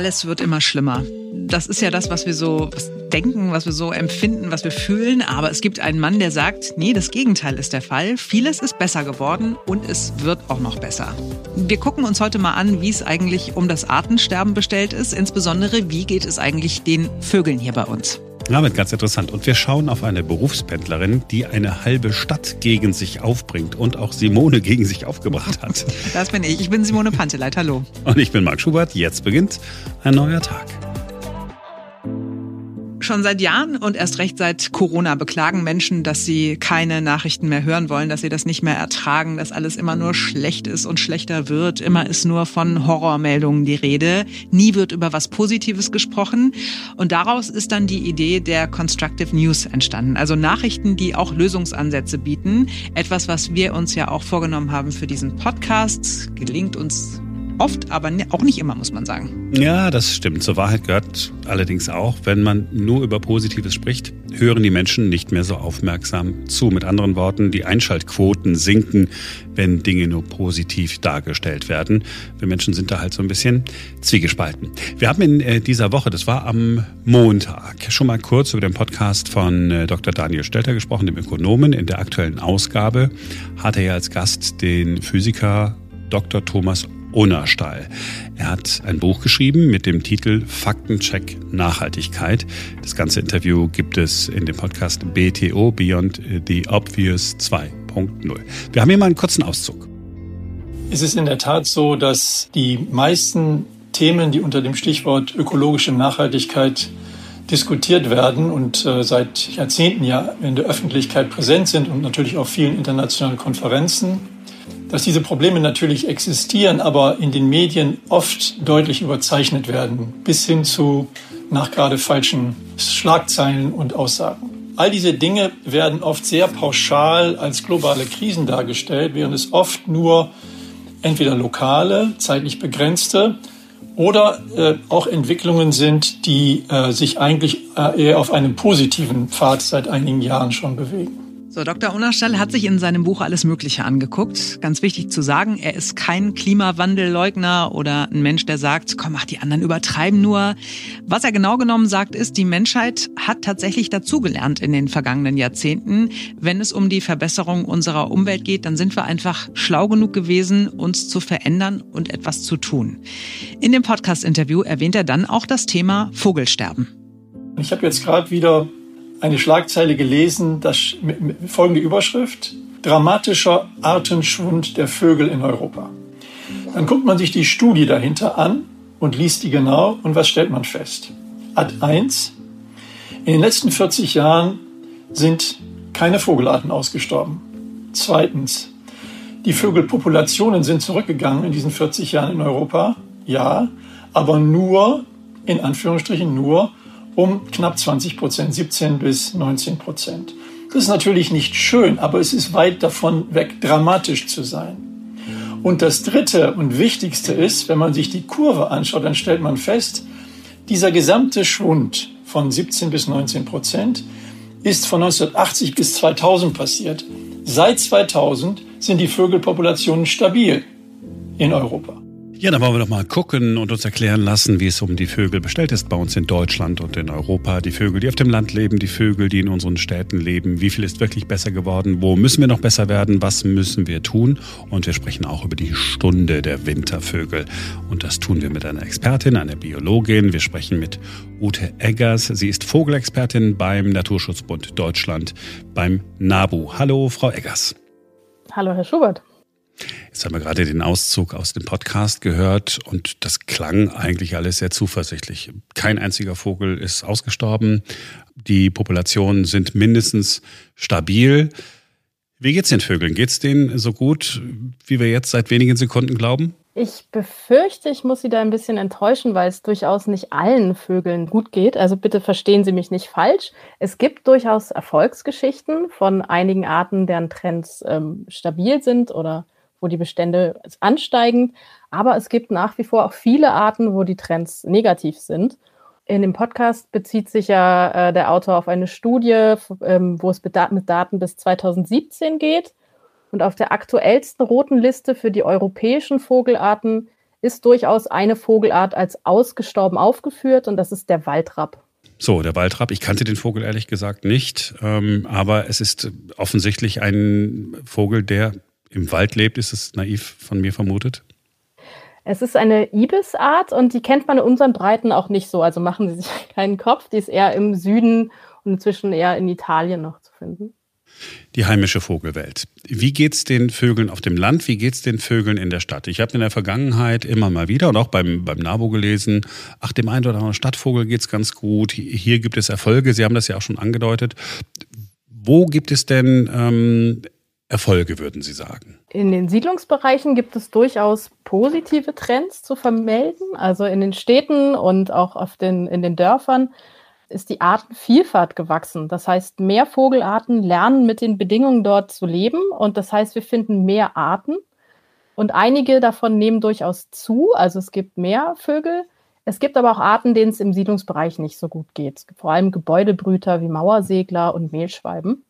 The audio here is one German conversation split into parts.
alles wird immer schlimmer. Das ist ja das, was wir so denken, was wir so empfinden, was wir fühlen. Aber es gibt einen Mann, der sagt, nee, das Gegenteil ist der Fall. Vieles ist besser geworden und es wird auch noch besser. Wir gucken uns heute mal an, wie es eigentlich um das Artensterben bestellt ist. Insbesondere, wie geht es eigentlich den Vögeln hier bei uns? Wird ganz interessant. Und wir schauen auf eine Berufspendlerin, die eine halbe Stadt gegen sich aufbringt und auch Simone gegen sich aufgebracht hat. Das bin ich. Ich bin Simone Panteleit. Hallo. Und ich bin Marc Schubert. Jetzt beginnt ein neuer Tag. Schon seit Jahren und erst recht seit Corona beklagen Menschen, dass sie keine Nachrichten mehr hören wollen, dass sie das nicht mehr ertragen, dass alles immer nur schlecht ist und schlechter wird. Immer ist nur von Horrormeldungen die Rede. Nie wird über was Positives gesprochen. Und daraus ist dann die Idee der Constructive News entstanden. Also Nachrichten, die auch Lösungsansätze bieten. Etwas, was wir uns ja auch vorgenommen haben für diesen Podcast. Gelingt uns Oft, aber auch nicht immer, muss man sagen. Ja, das stimmt. Zur Wahrheit gehört allerdings auch, wenn man nur über Positives spricht, hören die Menschen nicht mehr so aufmerksam zu. Mit anderen Worten, die Einschaltquoten sinken, wenn Dinge nur positiv dargestellt werden. Wir Menschen sind da halt so ein bisschen zwiegespalten. Wir haben in äh, dieser Woche, das war am Montag, schon mal kurz über den Podcast von äh, Dr. Daniel Stelter gesprochen, dem Ökonomen. In der aktuellen Ausgabe hat er ja als Gast den Physiker Dr. Thomas Unnerstall. Er hat ein Buch geschrieben mit dem Titel Faktencheck Nachhaltigkeit. Das ganze Interview gibt es in dem Podcast BTO Beyond the Obvious 2.0. Wir haben hier mal einen kurzen Auszug. Es ist in der Tat so, dass die meisten Themen, die unter dem Stichwort ökologische Nachhaltigkeit diskutiert werden und äh, seit Jahrzehnten ja in der Öffentlichkeit präsent sind und natürlich auf vielen internationalen Konferenzen dass diese Probleme natürlich existieren, aber in den Medien oft deutlich überzeichnet werden, bis hin zu nach gerade falschen Schlagzeilen und Aussagen. All diese Dinge werden oft sehr pauschal als globale Krisen dargestellt, während es oft nur entweder lokale, zeitlich begrenzte oder äh, auch Entwicklungen sind, die äh, sich eigentlich äh, eher auf einem positiven Pfad seit einigen Jahren schon bewegen. So, Dr. Unerstall hat sich in seinem Buch alles Mögliche angeguckt. Ganz wichtig zu sagen, er ist kein Klimawandelleugner oder ein Mensch, der sagt, komm, ach, die anderen übertreiben nur. Was er genau genommen sagt, ist, die Menschheit hat tatsächlich dazugelernt in den vergangenen Jahrzehnten. Wenn es um die Verbesserung unserer Umwelt geht, dann sind wir einfach schlau genug gewesen, uns zu verändern und etwas zu tun. In dem Podcast-Interview erwähnt er dann auch das Thema Vogelsterben. Ich habe jetzt gerade wieder eine Schlagzeile gelesen, das, folgende Überschrift, dramatischer Artenschwund der Vögel in Europa. Dann guckt man sich die Studie dahinter an und liest die genau und was stellt man fest? Ad 1, in den letzten 40 Jahren sind keine Vogelarten ausgestorben. Zweitens, die Vögelpopulationen sind zurückgegangen in diesen 40 Jahren in Europa, ja, aber nur, in Anführungsstrichen nur, um knapp 20 Prozent, 17 bis 19 Prozent. Das ist natürlich nicht schön, aber es ist weit davon weg, dramatisch zu sein. Und das Dritte und Wichtigste ist, wenn man sich die Kurve anschaut, dann stellt man fest, dieser gesamte Schwund von 17 bis 19 Prozent ist von 1980 bis 2000 passiert. Seit 2000 sind die Vögelpopulationen stabil in Europa. Ja, dann wollen wir doch mal gucken und uns erklären lassen, wie es um die Vögel bestellt ist bei uns in Deutschland und in Europa. Die Vögel, die auf dem Land leben, die Vögel, die in unseren Städten leben. Wie viel ist wirklich besser geworden? Wo müssen wir noch besser werden? Was müssen wir tun? Und wir sprechen auch über die Stunde der Wintervögel. Und das tun wir mit einer Expertin, einer Biologin. Wir sprechen mit Ute Eggers. Sie ist Vogelexpertin beim Naturschutzbund Deutschland, beim NABU. Hallo, Frau Eggers. Hallo, Herr Schubert. Jetzt haben wir gerade den Auszug aus dem Podcast gehört und das klang eigentlich alles sehr zuversichtlich. Kein einziger Vogel ist ausgestorben. Die Populationen sind mindestens stabil. Wie geht's den Vögeln? Geht's denen so gut, wie wir jetzt seit wenigen Sekunden glauben? Ich befürchte, ich muss Sie da ein bisschen enttäuschen, weil es durchaus nicht allen Vögeln gut geht. Also bitte verstehen Sie mich nicht falsch. Es gibt durchaus Erfolgsgeschichten von einigen Arten, deren Trends ähm, stabil sind oder wo die Bestände ansteigend, aber es gibt nach wie vor auch viele Arten, wo die Trends negativ sind. In dem Podcast bezieht sich ja äh, der Autor auf eine Studie, ähm, wo es mit Daten bis 2017 geht. Und auf der aktuellsten roten Liste für die europäischen Vogelarten ist durchaus eine Vogelart als ausgestorben aufgeführt und das ist der Waldrapp. So, der Waldrapp, ich kannte den Vogel ehrlich gesagt nicht, ähm, aber es ist offensichtlich ein Vogel, der im Wald lebt. Ist es naiv von mir vermutet? Es ist eine Ibisart und die kennt man in unseren Breiten auch nicht so. Also machen Sie sich keinen Kopf. Die ist eher im Süden und inzwischen eher in Italien noch zu finden. Die heimische Vogelwelt. Wie geht es den Vögeln auf dem Land? Wie geht es den Vögeln in der Stadt? Ich habe in der Vergangenheit immer mal wieder und auch beim, beim NABO gelesen, ach, dem einen oder anderen Stadtvogel geht es ganz gut. Hier gibt es Erfolge. Sie haben das ja auch schon angedeutet. Wo gibt es denn ähm, Erfolge, würden Sie sagen? In den Siedlungsbereichen gibt es durchaus positive Trends zu vermelden. Also in den Städten und auch auf den, in den Dörfern ist die Artenvielfalt gewachsen. Das heißt, mehr Vogelarten lernen mit den Bedingungen dort zu leben. Und das heißt, wir finden mehr Arten. Und einige davon nehmen durchaus zu. Also es gibt mehr Vögel. Es gibt aber auch Arten, denen es im Siedlungsbereich nicht so gut geht. Vor allem Gebäudebrüter wie Mauersegler und Mehlschwalben.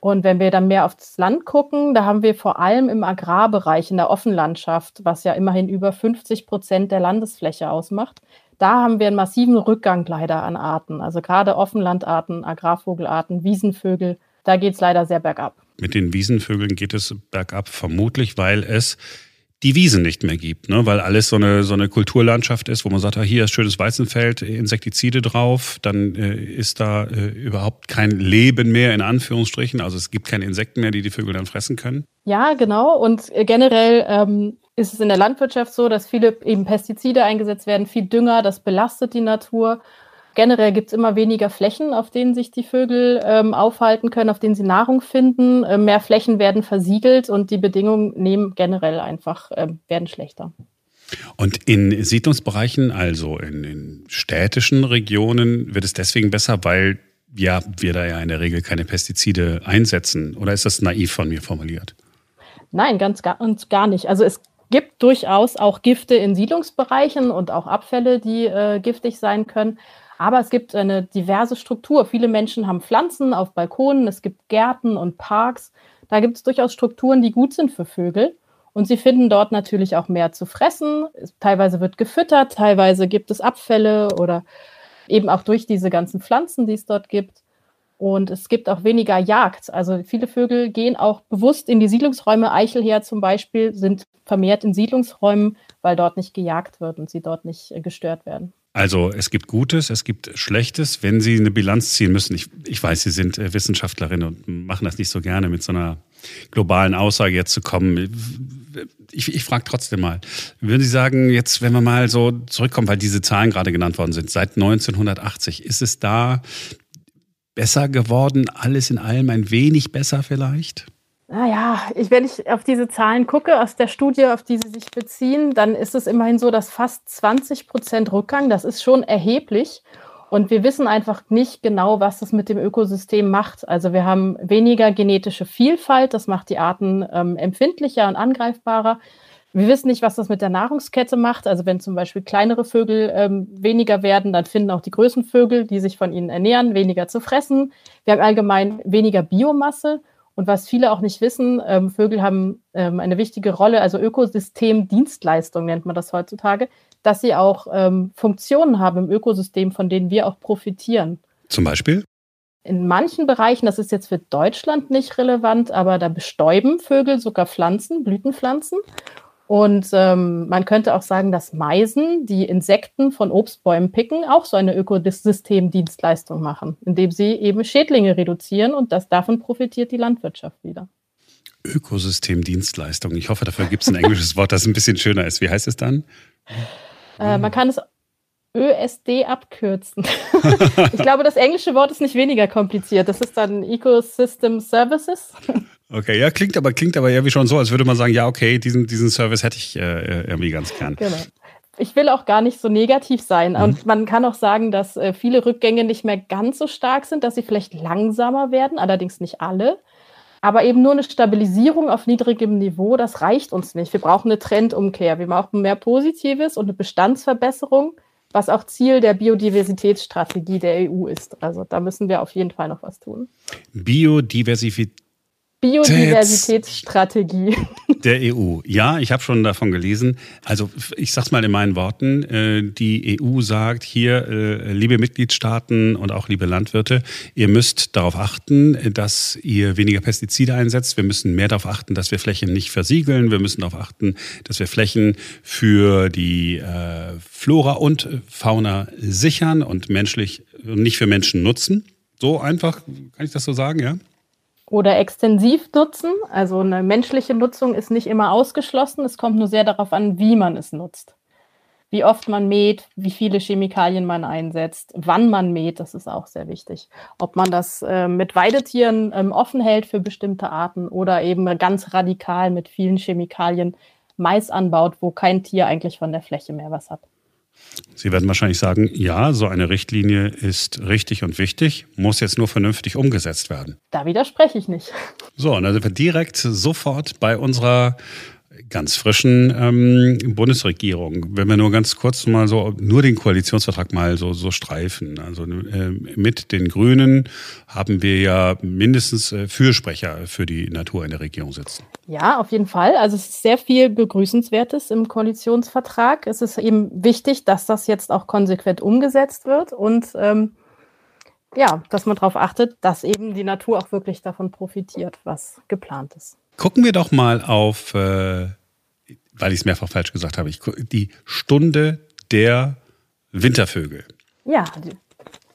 Und wenn wir dann mehr aufs Land gucken, da haben wir vor allem im Agrarbereich, in der Offenlandschaft, was ja immerhin über 50 Prozent der Landesfläche ausmacht, da haben wir einen massiven Rückgang leider an Arten. Also gerade Offenlandarten, Agrarvogelarten, Wiesenvögel, da geht es leider sehr bergab. Mit den Wiesenvögeln geht es bergab, vermutlich, weil es die Wiesen nicht mehr gibt, ne? weil alles so eine, so eine Kulturlandschaft ist, wo man sagt, ah, hier ist schönes Weizenfeld, Insektizide drauf, dann äh, ist da äh, überhaupt kein Leben mehr in Anführungsstrichen, also es gibt keine Insekten mehr, die die Vögel dann fressen können. Ja, genau und äh, generell ähm, ist es in der Landwirtschaft so, dass viele eben Pestizide eingesetzt werden, viel Dünger, das belastet die Natur Generell gibt es immer weniger Flächen, auf denen sich die Vögel ähm, aufhalten können, auf denen sie Nahrung finden. Äh, mehr Flächen werden versiegelt und die Bedingungen nehmen generell einfach, äh, werden schlechter. Und in Siedlungsbereichen, also in, in städtischen Regionen, wird es deswegen besser, weil ja, wir da ja in der Regel keine Pestizide einsetzen. Oder ist das naiv von mir formuliert? Nein, ganz gar, und gar nicht. Also es gibt durchaus auch Gifte in Siedlungsbereichen und auch Abfälle, die äh, giftig sein können. Aber es gibt eine diverse Struktur. Viele Menschen haben Pflanzen auf Balkonen, es gibt Gärten und Parks. Da gibt es durchaus Strukturen, die gut sind für Vögel. Und sie finden dort natürlich auch mehr zu fressen. Teilweise wird gefüttert, teilweise gibt es Abfälle oder eben auch durch diese ganzen Pflanzen, die es dort gibt. Und es gibt auch weniger Jagd. Also viele Vögel gehen auch bewusst in die Siedlungsräume. Eichelher zum Beispiel sind vermehrt in Siedlungsräumen, weil dort nicht gejagt wird und sie dort nicht äh, gestört werden. Also es gibt Gutes, es gibt Schlechtes. Wenn Sie eine Bilanz ziehen müssen, ich, ich weiß, Sie sind äh, Wissenschaftlerin und machen das nicht so gerne, mit so einer globalen Aussage jetzt zu kommen. Ich, ich frage trotzdem mal, würden Sie sagen, jetzt, wenn wir mal so zurückkommen, weil diese Zahlen gerade genannt worden sind, seit 1980, ist es da besser geworden, alles in allem ein wenig besser vielleicht? Naja, ich, wenn ich auf diese Zahlen gucke, aus der Studie, auf die sie sich beziehen, dann ist es immerhin so, dass fast 20 Prozent Rückgang, das ist schon erheblich. Und wir wissen einfach nicht genau, was das mit dem Ökosystem macht. Also wir haben weniger genetische Vielfalt, das macht die Arten ähm, empfindlicher und angreifbarer. Wir wissen nicht, was das mit der Nahrungskette macht. Also wenn zum Beispiel kleinere Vögel ähm, weniger werden, dann finden auch die größten Vögel, die sich von ihnen ernähren, weniger zu fressen. Wir haben allgemein weniger Biomasse und was viele auch nicht wissen, ähm, Vögel haben ähm, eine wichtige Rolle, also Ökosystemdienstleistung nennt man das heutzutage, dass sie auch ähm, Funktionen haben im Ökosystem, von denen wir auch profitieren. Zum Beispiel? In manchen Bereichen, das ist jetzt für Deutschland nicht relevant, aber da bestäuben Vögel sogar Pflanzen, Blütenpflanzen. Und ähm, man könnte auch sagen, dass Meisen, die Insekten von Obstbäumen picken, auch so eine Ökosystemdienstleistung machen, indem sie eben Schädlinge reduzieren und das davon profitiert die Landwirtschaft wieder. Ökosystemdienstleistung. Ich hoffe, dafür gibt es ein englisches Wort, das ein bisschen schöner ist. Wie heißt es dann? Äh, man kann es ÖSD abkürzen. ich glaube, das englische Wort ist nicht weniger kompliziert. Das ist dann Ecosystem Services. Okay, ja, klingt aber, klingt aber irgendwie schon so, als würde man sagen, ja, okay, diesen, diesen Service hätte ich äh, irgendwie ganz gern. Genau. Ich will auch gar nicht so negativ sein. Mhm. Und man kann auch sagen, dass äh, viele Rückgänge nicht mehr ganz so stark sind, dass sie vielleicht langsamer werden, allerdings nicht alle. Aber eben nur eine Stabilisierung auf niedrigem Niveau, das reicht uns nicht. Wir brauchen eine Trendumkehr. Wir brauchen mehr Positives und eine Bestandsverbesserung, was auch Ziel der Biodiversitätsstrategie der EU ist. Also da müssen wir auf jeden Fall noch was tun. Biodiversität Biodiversitätsstrategie. Der EU. Ja, ich habe schon davon gelesen. Also ich sag's mal in meinen Worten. Äh, die EU sagt hier, äh, liebe Mitgliedstaaten und auch liebe Landwirte, ihr müsst darauf achten, dass ihr weniger Pestizide einsetzt. Wir müssen mehr darauf achten, dass wir Flächen nicht versiegeln. Wir müssen darauf achten, dass wir Flächen für die äh, Flora und Fauna sichern und menschlich nicht für Menschen nutzen. So einfach, kann ich das so sagen, ja? Oder extensiv nutzen. Also eine menschliche Nutzung ist nicht immer ausgeschlossen. Es kommt nur sehr darauf an, wie man es nutzt. Wie oft man mäht, wie viele Chemikalien man einsetzt, wann man mäht, das ist auch sehr wichtig. Ob man das äh, mit Weidetieren ähm, offen hält für bestimmte Arten oder eben ganz radikal mit vielen Chemikalien Mais anbaut, wo kein Tier eigentlich von der Fläche mehr was hat. Sie werden wahrscheinlich sagen, ja, so eine Richtlinie ist richtig und wichtig, muss jetzt nur vernünftig umgesetzt werden. Da widerspreche ich nicht. So, und dann sind wir direkt sofort bei unserer ganz frischen ähm, Bundesregierung. Wenn wir nur ganz kurz mal so nur den Koalitionsvertrag mal so, so streifen. Also äh, mit den Grünen haben wir ja mindestens äh, Fürsprecher für die Natur in der Regierung sitzen. Ja, auf jeden Fall. Also es ist sehr viel Begrüßenswertes im Koalitionsvertrag. Es ist eben wichtig, dass das jetzt auch konsequent umgesetzt wird und ähm, ja, dass man darauf achtet, dass eben die Natur auch wirklich davon profitiert, was geplant ist. Gucken wir doch mal auf, äh, weil ich es mehrfach falsch gesagt habe, ich, die Stunde der Wintervögel. Ja.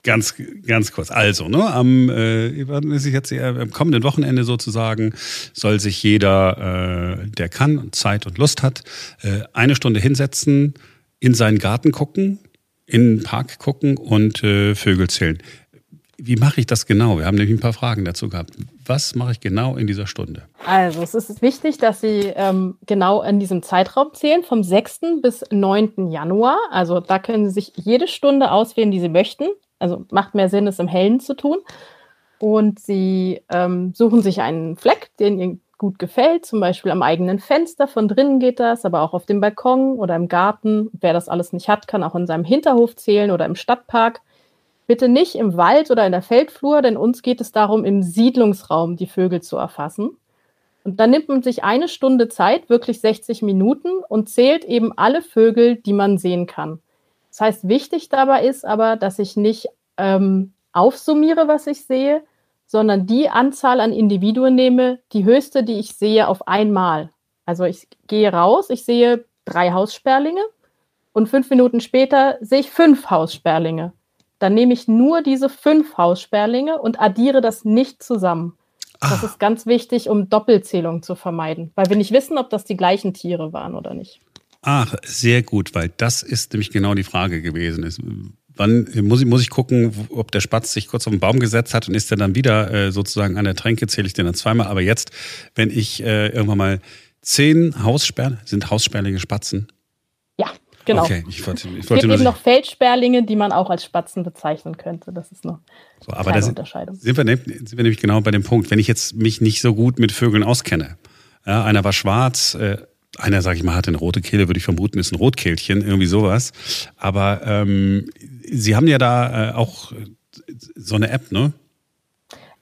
Ganz, ganz kurz. Also, ne, am, äh, jetzt eher, am kommenden Wochenende sozusagen soll sich jeder, äh, der kann, Zeit und Lust hat, äh, eine Stunde hinsetzen, in seinen Garten gucken, in den Park gucken und äh, Vögel zählen. Wie mache ich das genau? Wir haben nämlich ein paar Fragen dazu gehabt. Was mache ich genau in dieser Stunde? Also es ist wichtig, dass Sie ähm, genau in diesem Zeitraum zählen, vom 6. bis 9. Januar. Also da können Sie sich jede Stunde auswählen, die Sie möchten. Also macht mehr Sinn, es im Hellen zu tun. Und Sie ähm, suchen sich einen Fleck, den Ihnen gut gefällt, zum Beispiel am eigenen Fenster. Von drinnen geht das, aber auch auf dem Balkon oder im Garten. Wer das alles nicht hat, kann auch in seinem Hinterhof zählen oder im Stadtpark. Bitte nicht im Wald oder in der Feldflur, denn uns geht es darum, im Siedlungsraum die Vögel zu erfassen. Und dann nimmt man sich eine Stunde Zeit, wirklich 60 Minuten, und zählt eben alle Vögel, die man sehen kann. Das heißt, wichtig dabei ist aber, dass ich nicht ähm, aufsummiere, was ich sehe, sondern die Anzahl an Individuen nehme, die höchste, die ich sehe, auf einmal. Also ich gehe raus, ich sehe drei Haussperlinge und fünf Minuten später sehe ich fünf Haussperlinge dann nehme ich nur diese fünf Haussperlinge und addiere das nicht zusammen. Das ah. ist ganz wichtig, um Doppelzählung zu vermeiden, weil wir nicht wissen, ob das die gleichen Tiere waren oder nicht. Ach, sehr gut, weil das ist nämlich genau die Frage gewesen. Wann muss ich, muss ich gucken, ob der Spatz sich kurz auf den Baum gesetzt hat und ist er dann wieder äh, sozusagen an der Tränke, zähle ich den dann zweimal. Aber jetzt, wenn ich äh, irgendwann mal zehn Haussperlinge, sind Haussperlinge Spatzen? Genau. Okay, ich wollte, ich wollte es gibt eben noch Feldsperlinge, die man auch als Spatzen bezeichnen könnte. Das ist noch so, aber eine Unterscheidung. Sind wir, sind wir nämlich genau bei dem Punkt, wenn ich jetzt mich nicht so gut mit Vögeln auskenne. Ja, einer war schwarz, äh, einer, sag ich mal, hatte eine rote Kehle, würde ich vermuten, ist ein Rotkehlchen, irgendwie sowas. Aber ähm, Sie haben ja da äh, auch so eine App, ne?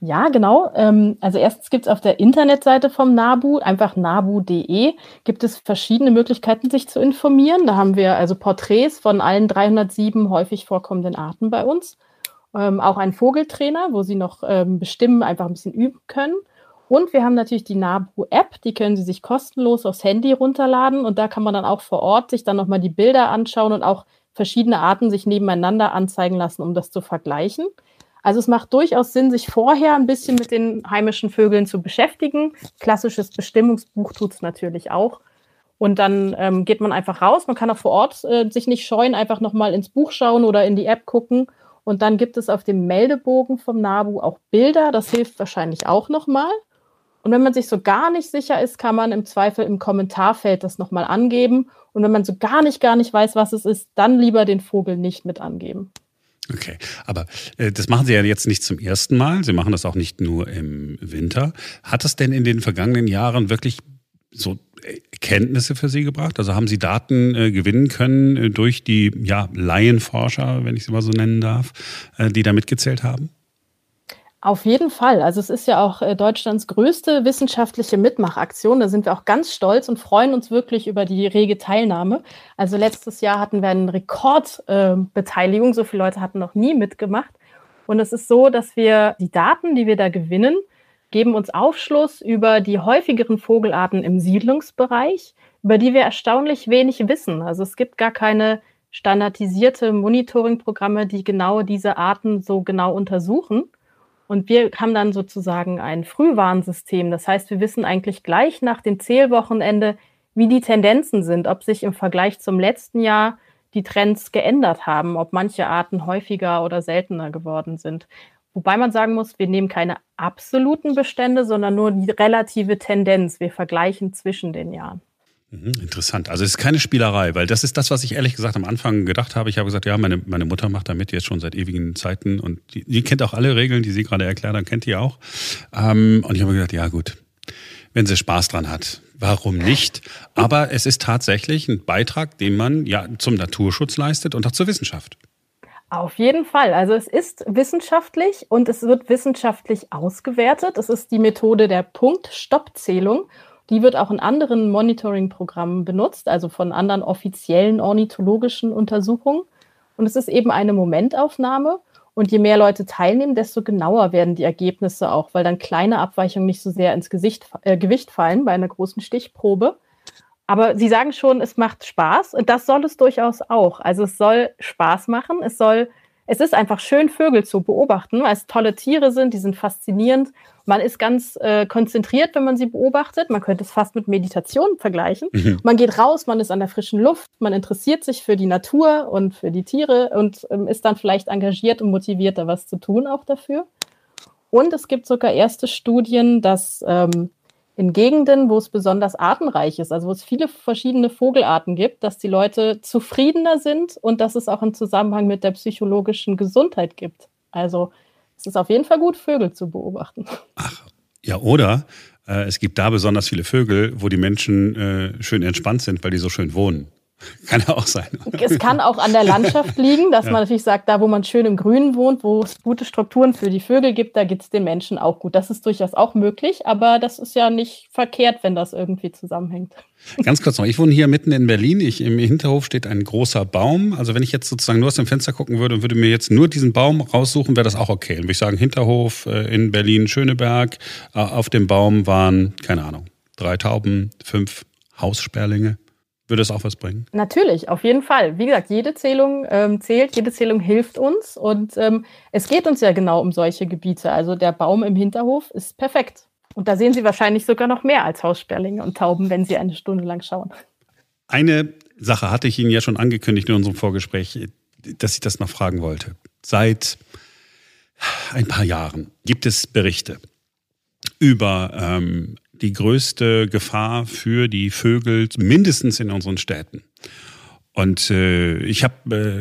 Ja, genau. Ähm, also erstens gibt es auf der Internetseite vom NABU, einfach nabu.de, gibt es verschiedene Möglichkeiten, sich zu informieren. Da haben wir also Porträts von allen 307 häufig vorkommenden Arten bei uns. Ähm, auch einen Vogeltrainer, wo Sie noch ähm, bestimmen, einfach ein bisschen üben können. Und wir haben natürlich die NABU-App, die können Sie sich kostenlos aufs Handy runterladen und da kann man dann auch vor Ort sich dann nochmal die Bilder anschauen und auch verschiedene Arten sich nebeneinander anzeigen lassen, um das zu vergleichen. Also es macht durchaus Sinn, sich vorher ein bisschen mit den heimischen Vögeln zu beschäftigen. Klassisches Bestimmungsbuch tut es natürlich auch. Und dann ähm, geht man einfach raus. Man kann auch vor Ort äh, sich nicht scheuen, einfach nochmal ins Buch schauen oder in die App gucken. Und dann gibt es auf dem Meldebogen vom NABU auch Bilder. Das hilft wahrscheinlich auch nochmal. Und wenn man sich so gar nicht sicher ist, kann man im Zweifel im Kommentarfeld das nochmal angeben. Und wenn man so gar nicht, gar nicht weiß, was es ist, dann lieber den Vogel nicht mit angeben. Okay, aber äh, das machen Sie ja jetzt nicht zum ersten Mal. Sie machen das auch nicht nur im Winter. Hat es denn in den vergangenen Jahren wirklich so Kenntnisse für Sie gebracht? Also haben Sie Daten äh, gewinnen können äh, durch die ja, Laienforscher, wenn ich sie mal so nennen darf, äh, die da mitgezählt haben? Auf jeden Fall. Also es ist ja auch äh, Deutschlands größte wissenschaftliche Mitmachaktion. Da sind wir auch ganz stolz und freuen uns wirklich über die rege Teilnahme. Also letztes Jahr hatten wir eine Rekordbeteiligung. Äh, so viele Leute hatten noch nie mitgemacht. Und es ist so, dass wir die Daten, die wir da gewinnen, geben uns Aufschluss über die häufigeren Vogelarten im Siedlungsbereich, über die wir erstaunlich wenig wissen. Also es gibt gar keine standardisierte Monitoringprogramme, die genau diese Arten so genau untersuchen. Und wir haben dann sozusagen ein Frühwarnsystem. Das heißt, wir wissen eigentlich gleich nach dem Zählwochenende, wie die Tendenzen sind, ob sich im Vergleich zum letzten Jahr die Trends geändert haben, ob manche Arten häufiger oder seltener geworden sind. Wobei man sagen muss, wir nehmen keine absoluten Bestände, sondern nur die relative Tendenz. Wir vergleichen zwischen den Jahren. Mhm, interessant. Also es ist keine Spielerei, weil das ist das, was ich ehrlich gesagt am Anfang gedacht habe. Ich habe gesagt, ja, meine, meine Mutter macht damit jetzt schon seit ewigen Zeiten und die, die kennt auch alle Regeln, die sie gerade erklärt hat, kennt die auch. Ähm, und ich habe gesagt, ja gut, wenn sie Spaß dran hat, warum nicht? Aber es ist tatsächlich ein Beitrag, den man ja zum Naturschutz leistet und auch zur Wissenschaft. Auf jeden Fall. Also es ist wissenschaftlich und es wird wissenschaftlich ausgewertet. Es ist die Methode der Punktstoppzählung. Die wird auch in anderen Monitoring-Programmen benutzt, also von anderen offiziellen ornithologischen Untersuchungen. Und es ist eben eine Momentaufnahme. Und je mehr Leute teilnehmen, desto genauer werden die Ergebnisse auch, weil dann kleine Abweichungen nicht so sehr ins Gesicht, äh, Gewicht fallen bei einer großen Stichprobe. Aber Sie sagen schon, es macht Spaß und das soll es durchaus auch. Also es soll Spaß machen, es soll es ist einfach schön, Vögel zu beobachten, weil es tolle Tiere sind, die sind faszinierend. Man ist ganz äh, konzentriert, wenn man sie beobachtet. Man könnte es fast mit Meditation vergleichen. Mhm. Man geht raus, man ist an der frischen Luft, man interessiert sich für die Natur und für die Tiere und ähm, ist dann vielleicht engagiert und motiviert, da was zu tun auch dafür. Und es gibt sogar erste Studien, dass ähm, in Gegenden, wo es besonders artenreich ist, also wo es viele verschiedene Vogelarten gibt, dass die Leute zufriedener sind und dass es auch einen Zusammenhang mit der psychologischen Gesundheit gibt. Also es ist auf jeden Fall gut, Vögel zu beobachten. Ach, ja, oder äh, es gibt da besonders viele Vögel, wo die Menschen äh, schön entspannt sind, weil die so schön wohnen. Kann ja auch sein. Es kann auch an der Landschaft liegen, dass ja. man natürlich sagt, da wo man schön im Grünen wohnt, wo es gute Strukturen für die Vögel gibt, da geht es den Menschen auch gut. Das ist durchaus auch möglich, aber das ist ja nicht verkehrt, wenn das irgendwie zusammenhängt. Ganz kurz noch, ich wohne hier mitten in Berlin. Ich, Im Hinterhof steht ein großer Baum. Also wenn ich jetzt sozusagen nur aus dem Fenster gucken würde und würde mir jetzt nur diesen Baum raussuchen, wäre das auch okay. Dann würde ich sagen, Hinterhof äh, in Berlin, Schöneberg. Äh, auf dem Baum waren, keine Ahnung, drei Tauben, fünf Haussperlinge. Würde es auch was bringen? Natürlich, auf jeden Fall. Wie gesagt, jede Zählung ähm, zählt, jede Zählung hilft uns und ähm, es geht uns ja genau um solche Gebiete. Also der Baum im Hinterhof ist perfekt. Und da sehen Sie wahrscheinlich sogar noch mehr als Haussperlinge und Tauben, wenn Sie eine Stunde lang schauen. Eine Sache hatte ich Ihnen ja schon angekündigt in unserem Vorgespräch, dass ich das noch fragen wollte. Seit ein paar Jahren gibt es Berichte über ähm, die größte Gefahr für die Vögel, mindestens in unseren Städten. Und äh, ich habe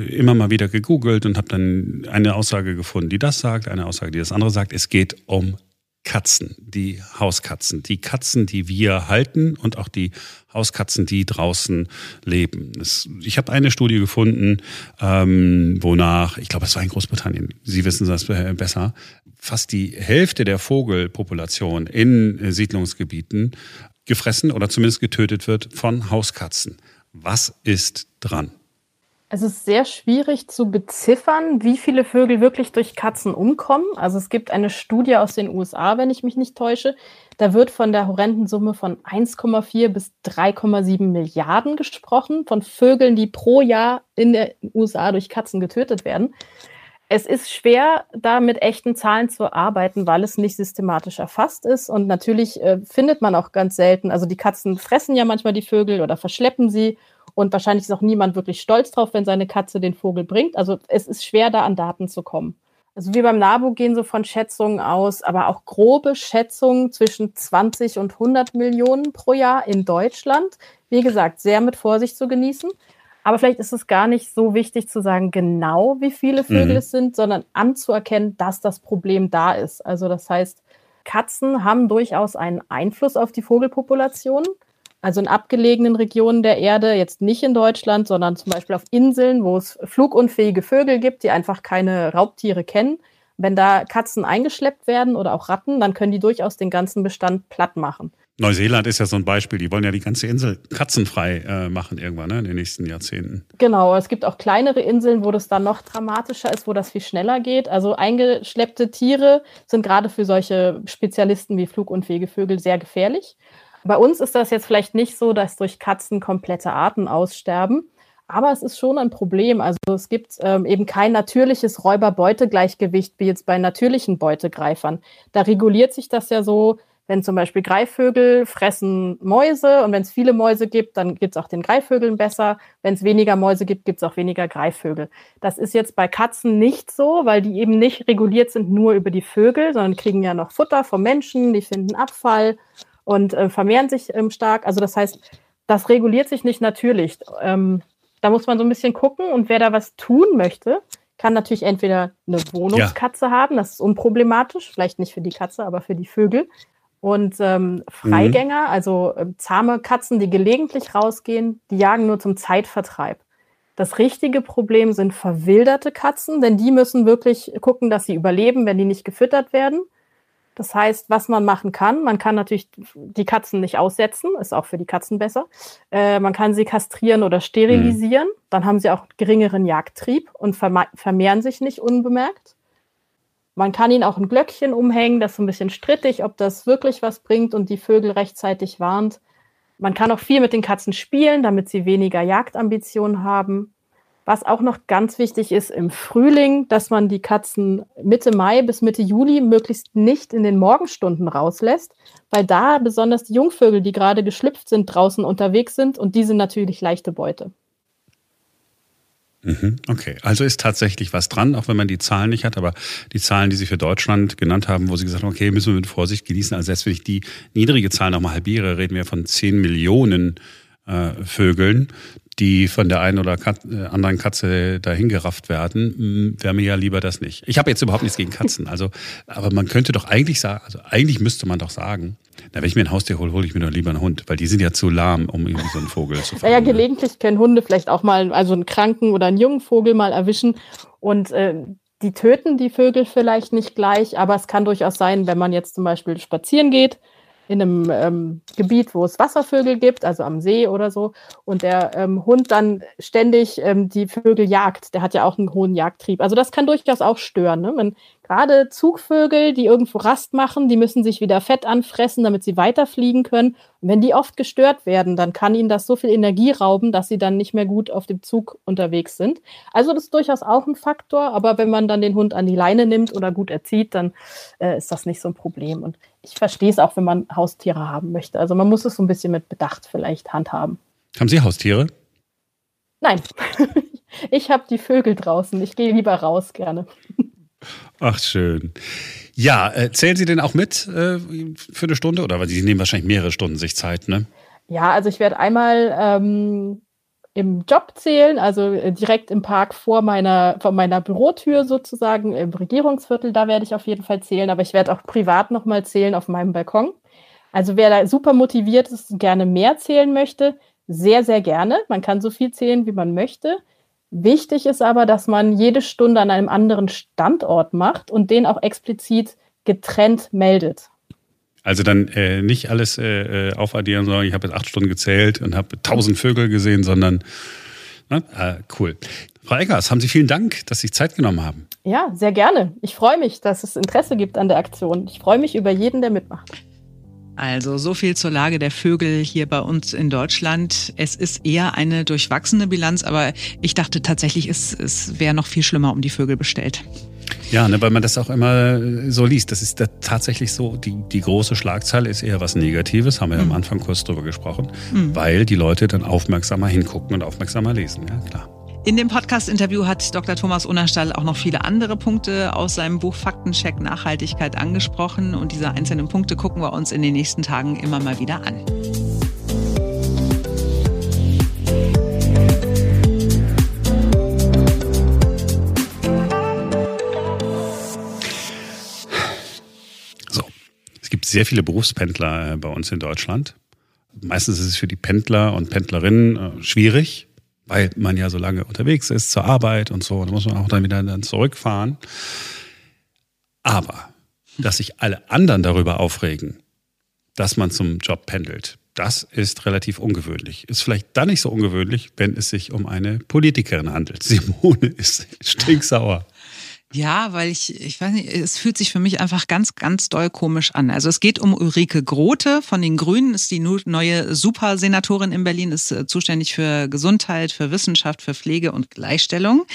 äh, immer mal wieder gegoogelt und habe dann eine Aussage gefunden, die das sagt, eine Aussage, die das andere sagt. Es geht um Katzen, die Hauskatzen, die Katzen, die wir halten und auch die Hauskatzen, die draußen leben. Es, ich habe eine Studie gefunden, ähm, wonach, ich glaube, es war in Großbritannien, Sie wissen das besser, fast die Hälfte der Vogelpopulation in Siedlungsgebieten gefressen oder zumindest getötet wird von Hauskatzen. Was ist dran? Es ist sehr schwierig zu beziffern, wie viele Vögel wirklich durch Katzen umkommen. Also es gibt eine Studie aus den USA, wenn ich mich nicht täusche. Da wird von der horrenden Summe von 1,4 bis 3,7 Milliarden gesprochen, von Vögeln, die pro Jahr in den USA durch Katzen getötet werden. Es ist schwer, da mit echten Zahlen zu arbeiten, weil es nicht systematisch erfasst ist. Und natürlich äh, findet man auch ganz selten, also die Katzen fressen ja manchmal die Vögel oder verschleppen sie und wahrscheinlich ist auch niemand wirklich stolz drauf, wenn seine Katze den Vogel bringt. Also es ist schwer, da an Daten zu kommen. Also wir beim NABU gehen so von Schätzungen aus, aber auch grobe Schätzungen zwischen 20 und 100 Millionen pro Jahr in Deutschland. Wie gesagt, sehr mit Vorsicht zu genießen. Aber vielleicht ist es gar nicht so wichtig zu sagen, genau wie viele Vögel mhm. es sind, sondern anzuerkennen, dass das Problem da ist. Also das heißt, Katzen haben durchaus einen Einfluss auf die Vogelpopulation. Also in abgelegenen Regionen der Erde, jetzt nicht in Deutschland, sondern zum Beispiel auf Inseln, wo es flugunfähige Vögel gibt, die einfach keine Raubtiere kennen, Wenn da Katzen eingeschleppt werden oder auch Ratten, dann können die durchaus den ganzen Bestand platt machen. Neuseeland ist ja so ein Beispiel. Die wollen ja die ganze Insel katzenfrei äh, machen irgendwann ne, in den nächsten Jahrzehnten. Genau, es gibt auch kleinere Inseln, wo das dann noch dramatischer ist, wo das viel schneller geht. Also eingeschleppte Tiere sind gerade für solche Spezialisten wie flugunfähige Vögel sehr gefährlich. Bei uns ist das jetzt vielleicht nicht so, dass durch Katzen komplette Arten aussterben. Aber es ist schon ein Problem. Also es gibt ähm, eben kein natürliches Räuber-Beute-Gleichgewicht wie jetzt bei natürlichen Beutegreifern. Da reguliert sich das ja so, wenn zum Beispiel Greifvögel fressen Mäuse und wenn es viele Mäuse gibt, dann gibt es auch den Greifvögeln besser. Wenn es weniger Mäuse gibt, gibt es auch weniger Greifvögel. Das ist jetzt bei Katzen nicht so, weil die eben nicht reguliert sind nur über die Vögel, sondern kriegen ja noch Futter vom Menschen, die finden Abfall und äh, vermehren sich ähm, stark. Also das heißt, das reguliert sich nicht natürlich. Ähm, da muss man so ein bisschen gucken und wer da was tun möchte, kann natürlich entweder eine Wohnungskatze ja. haben, das ist unproblematisch, vielleicht nicht für die Katze, aber für die Vögel. Und ähm, Freigänger, mhm. also äh, zahme Katzen, die gelegentlich rausgehen, die jagen nur zum Zeitvertreib. Das richtige Problem sind verwilderte Katzen, denn die müssen wirklich gucken, dass sie überleben, wenn die nicht gefüttert werden. Das heißt, was man machen kann, man kann natürlich die Katzen nicht aussetzen, ist auch für die Katzen besser. Äh, man kann sie kastrieren oder sterilisieren, mhm. dann haben sie auch geringeren Jagdtrieb und vermehren sich nicht unbemerkt. Man kann ihn auch ein Glöckchen umhängen, das ist ein bisschen strittig, ob das wirklich was bringt und die Vögel rechtzeitig warnt. Man kann auch viel mit den Katzen spielen, damit sie weniger Jagdambitionen haben. Was auch noch ganz wichtig ist im Frühling, dass man die Katzen Mitte Mai bis Mitte Juli möglichst nicht in den Morgenstunden rauslässt, weil da besonders die Jungvögel, die gerade geschlüpft sind, draußen unterwegs sind und die sind natürlich leichte Beute. Mhm, okay, also ist tatsächlich was dran, auch wenn man die Zahlen nicht hat, aber die Zahlen, die Sie für Deutschland genannt haben, wo Sie gesagt haben, okay, müssen wir mit Vorsicht genießen. Also selbst wenn ich die niedrige Zahl nochmal halbiere, reden wir von 10 Millionen äh, Vögeln, die von der einen oder Kat äh, anderen Katze dahin gerafft werden, hm, wäre mir ja lieber das nicht. Ich habe jetzt überhaupt nichts gegen Katzen, also, aber man könnte doch eigentlich sagen, also eigentlich müsste man doch sagen, na, wenn ich mir ein Haustier hole, hole ich mir doch lieber einen Hund, weil die sind ja zu lahm, um irgendwie so einen Vogel zu fangen. Naja, gelegentlich können Hunde vielleicht auch mal, also einen kranken oder einen jungen Vogel mal erwischen und äh, die töten die Vögel vielleicht nicht gleich, aber es kann durchaus sein, wenn man jetzt zum Beispiel spazieren geht, in einem ähm, Gebiet, wo es Wasservögel gibt, also am See oder so, und der ähm, Hund dann ständig ähm, die Vögel jagt, der hat ja auch einen hohen Jagdtrieb. Also das kann durchaus auch stören. Ne? Wenn gerade Zugvögel, die irgendwo Rast machen, die müssen sich wieder Fett anfressen, damit sie weiterfliegen können. Und wenn die oft gestört werden, dann kann ihnen das so viel Energie rauben, dass sie dann nicht mehr gut auf dem Zug unterwegs sind. Also das ist durchaus auch ein Faktor, aber wenn man dann den Hund an die Leine nimmt oder gut erzieht, dann äh, ist das nicht so ein Problem. Und ich verstehe es auch, wenn man Haustiere haben möchte. Also man muss es so ein bisschen mit Bedacht vielleicht handhaben. Haben Sie Haustiere? Nein. ich habe die Vögel draußen. Ich gehe lieber raus gerne. Ach, schön. Ja, äh, zählen Sie denn auch mit äh, für eine Stunde? Oder weil Sie nehmen wahrscheinlich mehrere Stunden sich Zeit, ne? Ja, also ich werde einmal ähm, im Job zählen, also äh, direkt im Park vor meiner, vor meiner Bürotür sozusagen, im Regierungsviertel, da werde ich auf jeden Fall zählen, aber ich werde auch privat nochmal zählen auf meinem Balkon. Also wer da super motiviert ist und gerne mehr zählen möchte, sehr, sehr gerne. Man kann so viel zählen, wie man möchte. Wichtig ist aber, dass man jede Stunde an einem anderen Standort macht und den auch explizit getrennt meldet. Also dann äh, nicht alles äh, äh aufaddieren, sondern ich habe jetzt acht Stunden gezählt und habe tausend Vögel gesehen, sondern ne? ah, cool. Frau Eggers, haben Sie vielen Dank, dass Sie sich Zeit genommen haben. Ja, sehr gerne. Ich freue mich, dass es Interesse gibt an der Aktion. Ich freue mich über jeden, der mitmacht. Also so viel zur Lage der Vögel hier bei uns in Deutschland. Es ist eher eine durchwachsene Bilanz, aber ich dachte tatsächlich, es, es wäre noch viel schlimmer um die Vögel bestellt. Ja, ne, weil man das auch immer so liest. Das ist da tatsächlich so, die, die große Schlagzeile ist eher was Negatives, haben wir mhm. ja am Anfang kurz drüber gesprochen, mhm. weil die Leute dann aufmerksamer hingucken und aufmerksamer lesen, ja klar. In dem Podcast-Interview hat Dr. Thomas Unerstall auch noch viele andere Punkte aus seinem Buch Faktencheck Nachhaltigkeit angesprochen und diese einzelnen Punkte gucken wir uns in den nächsten Tagen immer mal wieder an. So, es gibt sehr viele Berufspendler äh, bei uns in Deutschland. Meistens ist es für die Pendler und Pendlerinnen äh, schwierig, weil man ja so lange unterwegs ist zur Arbeit und so. Da muss man auch dann wieder dann zurückfahren. Aber, dass sich alle anderen darüber aufregen, dass man zum Job pendelt, das ist relativ ungewöhnlich. Ist vielleicht dann nicht so ungewöhnlich, wenn es sich um eine Politikerin handelt. Simone ist stinksauer. Ja, weil ich, ich weiß nicht, es fühlt sich für mich einfach ganz, ganz doll komisch an. Also es geht um Ulrike Grote von den Grünen, ist die neue Supersenatorin in Berlin, ist äh, zuständig für Gesundheit, für Wissenschaft, für Pflege und Gleichstellung.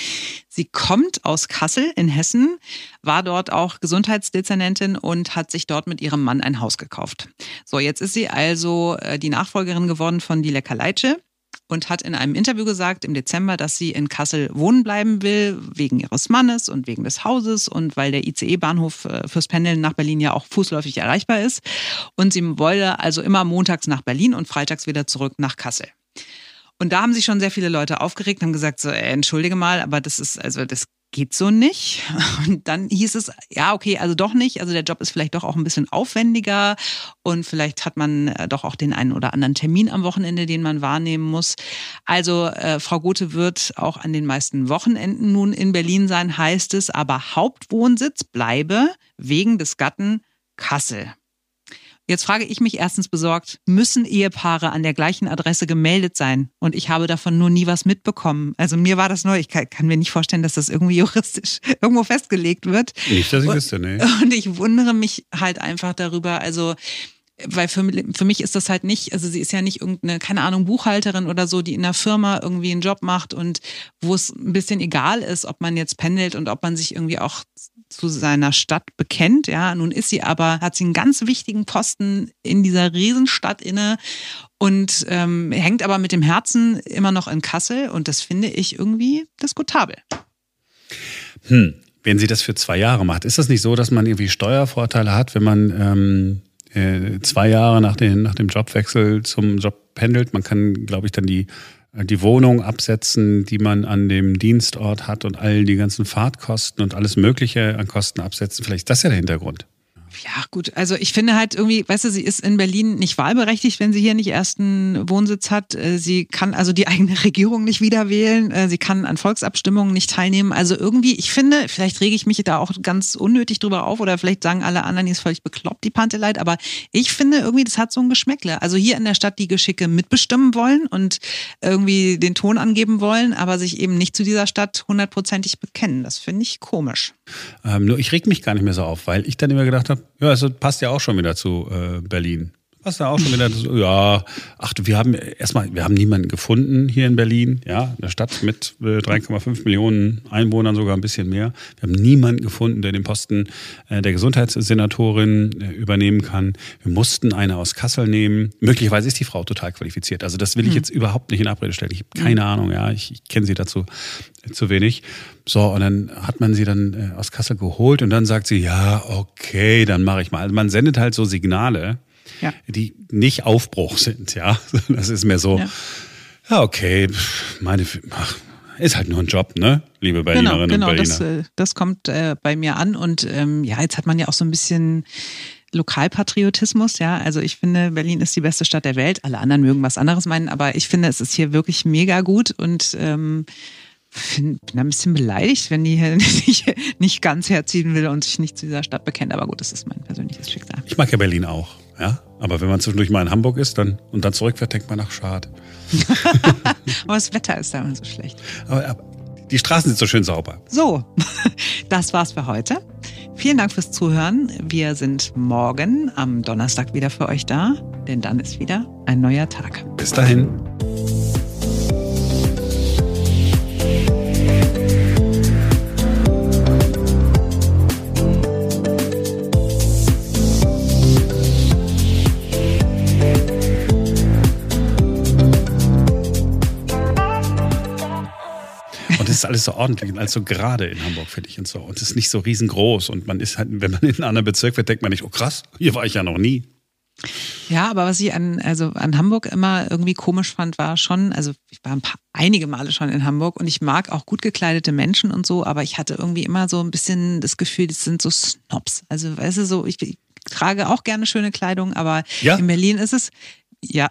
Sie kommt aus Kassel in Hessen, war dort auch Gesundheitsdezernentin und hat sich dort mit ihrem Mann ein Haus gekauft. So, jetzt ist sie also äh, die Nachfolgerin geworden von Dilek Kaleitsche und hat in einem Interview gesagt im Dezember, dass sie in Kassel wohnen bleiben will, wegen ihres Mannes und wegen des Hauses und weil der ICE-Bahnhof äh, fürs Pendeln nach Berlin ja auch fußläufig erreichbar ist. Und sie wolle also immer montags nach Berlin und freitags wieder zurück nach Kassel. Und da haben sich schon sehr viele Leute aufgeregt, haben gesagt, so, ey, entschuldige mal, aber das ist, also das geht so nicht. Und dann hieß es, ja, okay, also doch nicht. Also der Job ist vielleicht doch auch ein bisschen aufwendiger und vielleicht hat man äh, doch auch den einen oder anderen Termin am Wochenende, den man wahrnehmen muss. Also äh, Frau Gothe wird auch an den meisten Wochenenden nun in Berlin sein, heißt es, aber Hauptwohnsitz bleibe wegen des Gatten Kassel. Jetzt frage ich mich erstens besorgt, müssen Ehepaare an der gleichen Adresse gemeldet sein? Und ich habe davon nur nie was mitbekommen. Also mir war das neu. Ich kann, kann mir nicht vorstellen, dass das irgendwie juristisch irgendwo festgelegt wird. Nicht, dass ich wüsste, nee. Und ich wundere mich halt einfach darüber. Also weil für, für mich ist das halt nicht, also sie ist ja nicht irgendeine, keine Ahnung, Buchhalterin oder so, die in der Firma irgendwie einen Job macht und wo es ein bisschen egal ist, ob man jetzt pendelt und ob man sich irgendwie auch zu seiner Stadt bekennt. Ja, nun ist sie aber, hat sie einen ganz wichtigen Posten in dieser Riesenstadt inne und ähm, hängt aber mit dem Herzen immer noch in Kassel und das finde ich irgendwie diskutabel. Hm. Wenn sie das für zwei Jahre macht, ist das nicht so, dass man irgendwie Steuervorteile hat, wenn man ähm, äh, zwei Jahre nach, den, nach dem Jobwechsel zum Job pendelt? Man kann, glaube ich, dann die die Wohnung absetzen, die man an dem Dienstort hat und all die ganzen Fahrtkosten und alles Mögliche an Kosten absetzen. Vielleicht ist das ja der Hintergrund. Ja, gut. Also ich finde halt irgendwie, weißt du, sie ist in Berlin nicht wahlberechtigt, wenn sie hier nicht erst einen Wohnsitz hat. Äh, sie kann also die eigene Regierung nicht wieder wählen. Äh, sie kann an Volksabstimmungen nicht teilnehmen. Also irgendwie, ich finde, vielleicht rege ich mich da auch ganz unnötig drüber auf oder vielleicht sagen alle anderen, die ist völlig bekloppt, die Panteleit. Aber ich finde irgendwie, das hat so ein Geschmäckle. Also hier in der Stadt die Geschicke mitbestimmen wollen und irgendwie den Ton angeben wollen, aber sich eben nicht zu dieser Stadt hundertprozentig bekennen. Das finde ich komisch. Ähm, nur ich reg mich gar nicht mehr so auf, weil ich dann immer gedacht habe, ja, also passt ja auch schon wieder zu äh, Berlin. Passt ja auch schon wieder so, ja, ach, wir haben erstmal, wir haben niemanden gefunden hier in Berlin, ja, eine Stadt mit äh, 3,5 Millionen Einwohnern, sogar ein bisschen mehr. Wir haben niemanden gefunden, der den Posten äh, der Gesundheitssenatorin äh, übernehmen kann. Wir mussten eine aus Kassel nehmen. Möglicherweise ist die Frau total qualifiziert. Also das will ich hm. jetzt überhaupt nicht in Abrede stellen. Ich habe keine hm. Ahnung, ja, ich, ich kenne sie dazu zu wenig. So, und dann hat man sie dann äh, aus Kassel geholt und dann sagt sie, ja, okay, dann mache ich mal. Also man sendet halt so Signale, ja. die nicht Aufbruch sind, ja. Das ist mehr so, ja, ja okay, meine, ach, ist halt nur ein Job, ne? Liebe Berlinerinnen genau, genau, und Berliner. Genau, das, das kommt äh, bei mir an und ähm, ja, jetzt hat man ja auch so ein bisschen Lokalpatriotismus, ja. Also ich finde, Berlin ist die beste Stadt der Welt. Alle anderen mögen was anderes meinen, aber ich finde, es ist hier wirklich mega gut und ähm, bin, bin ein bisschen beleidigt, wenn die hier nicht, nicht ganz herziehen will und sich nicht zu dieser Stadt bekennt. Aber gut, das ist mein persönliches Schicksal. Ich mag ja Berlin auch, ja. Aber wenn man zwischendurch mal in Hamburg ist dann, und dann zurückfährt, denkt man, ach, schade. aber das Wetter ist da immer so schlecht. Aber, aber die Straßen sind so schön sauber. So, das war's für heute. Vielen Dank fürs Zuhören. Wir sind morgen am Donnerstag wieder für euch da, denn dann ist wieder ein neuer Tag. Bis dahin. Ist alles so ordentlich und alles so gerade in Hamburg, finde ich. Und so. Und es ist nicht so riesengroß. Und man ist halt, wenn man in einen anderen Bezirk wird, denkt man nicht, oh krass, hier war ich ja noch nie. Ja, aber was ich an, also an Hamburg immer irgendwie komisch fand, war schon, also ich war ein paar, einige Male schon in Hamburg und ich mag auch gut gekleidete Menschen und so, aber ich hatte irgendwie immer so ein bisschen das Gefühl, das sind so Snobs. Also, weißt du, so, ich, ich trage auch gerne schöne Kleidung, aber ja? in Berlin ist es, Ja.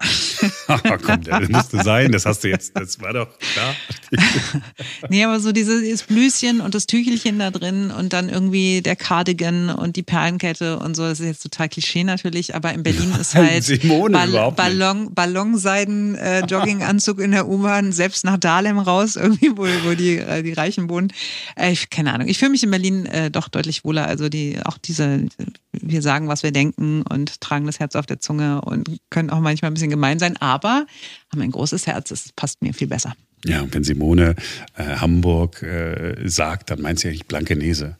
oh, komm, das musste sein, das hast du jetzt, das war doch klar. nee, aber so dieses Blüschen und das Tüchelchen da drin und dann irgendwie der Cardigan und die Perlenkette und so, das ist jetzt total Klischee natürlich, aber in Berlin ist halt Simone Ball Ballon, Ballonseiden äh, Jogginganzug in der U-Bahn, selbst nach Dahlem raus, irgendwie, wo, wo die, äh, die Reichen wohnen. Äh, ich, keine Ahnung, ich fühle mich in Berlin äh, doch deutlich wohler, also die, auch diese, wir sagen, was wir denken und tragen das Herz auf der Zunge und können auch manchmal ein bisschen gemein sein, aber haben ein großes Herz. Das passt mir viel besser. Ja, und wenn Simone äh, Hamburg äh, sagt, dann meint sie eigentlich Blankenese.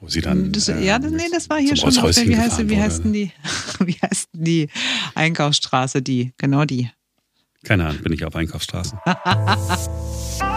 Wo sie dann. Das, äh, ja, nee, das war hier schon auf der, wie heißt, wie heißt denn die, wie heißt die Einkaufsstraße, die, genau die. Keine Ahnung, bin ich auf Einkaufsstraßen.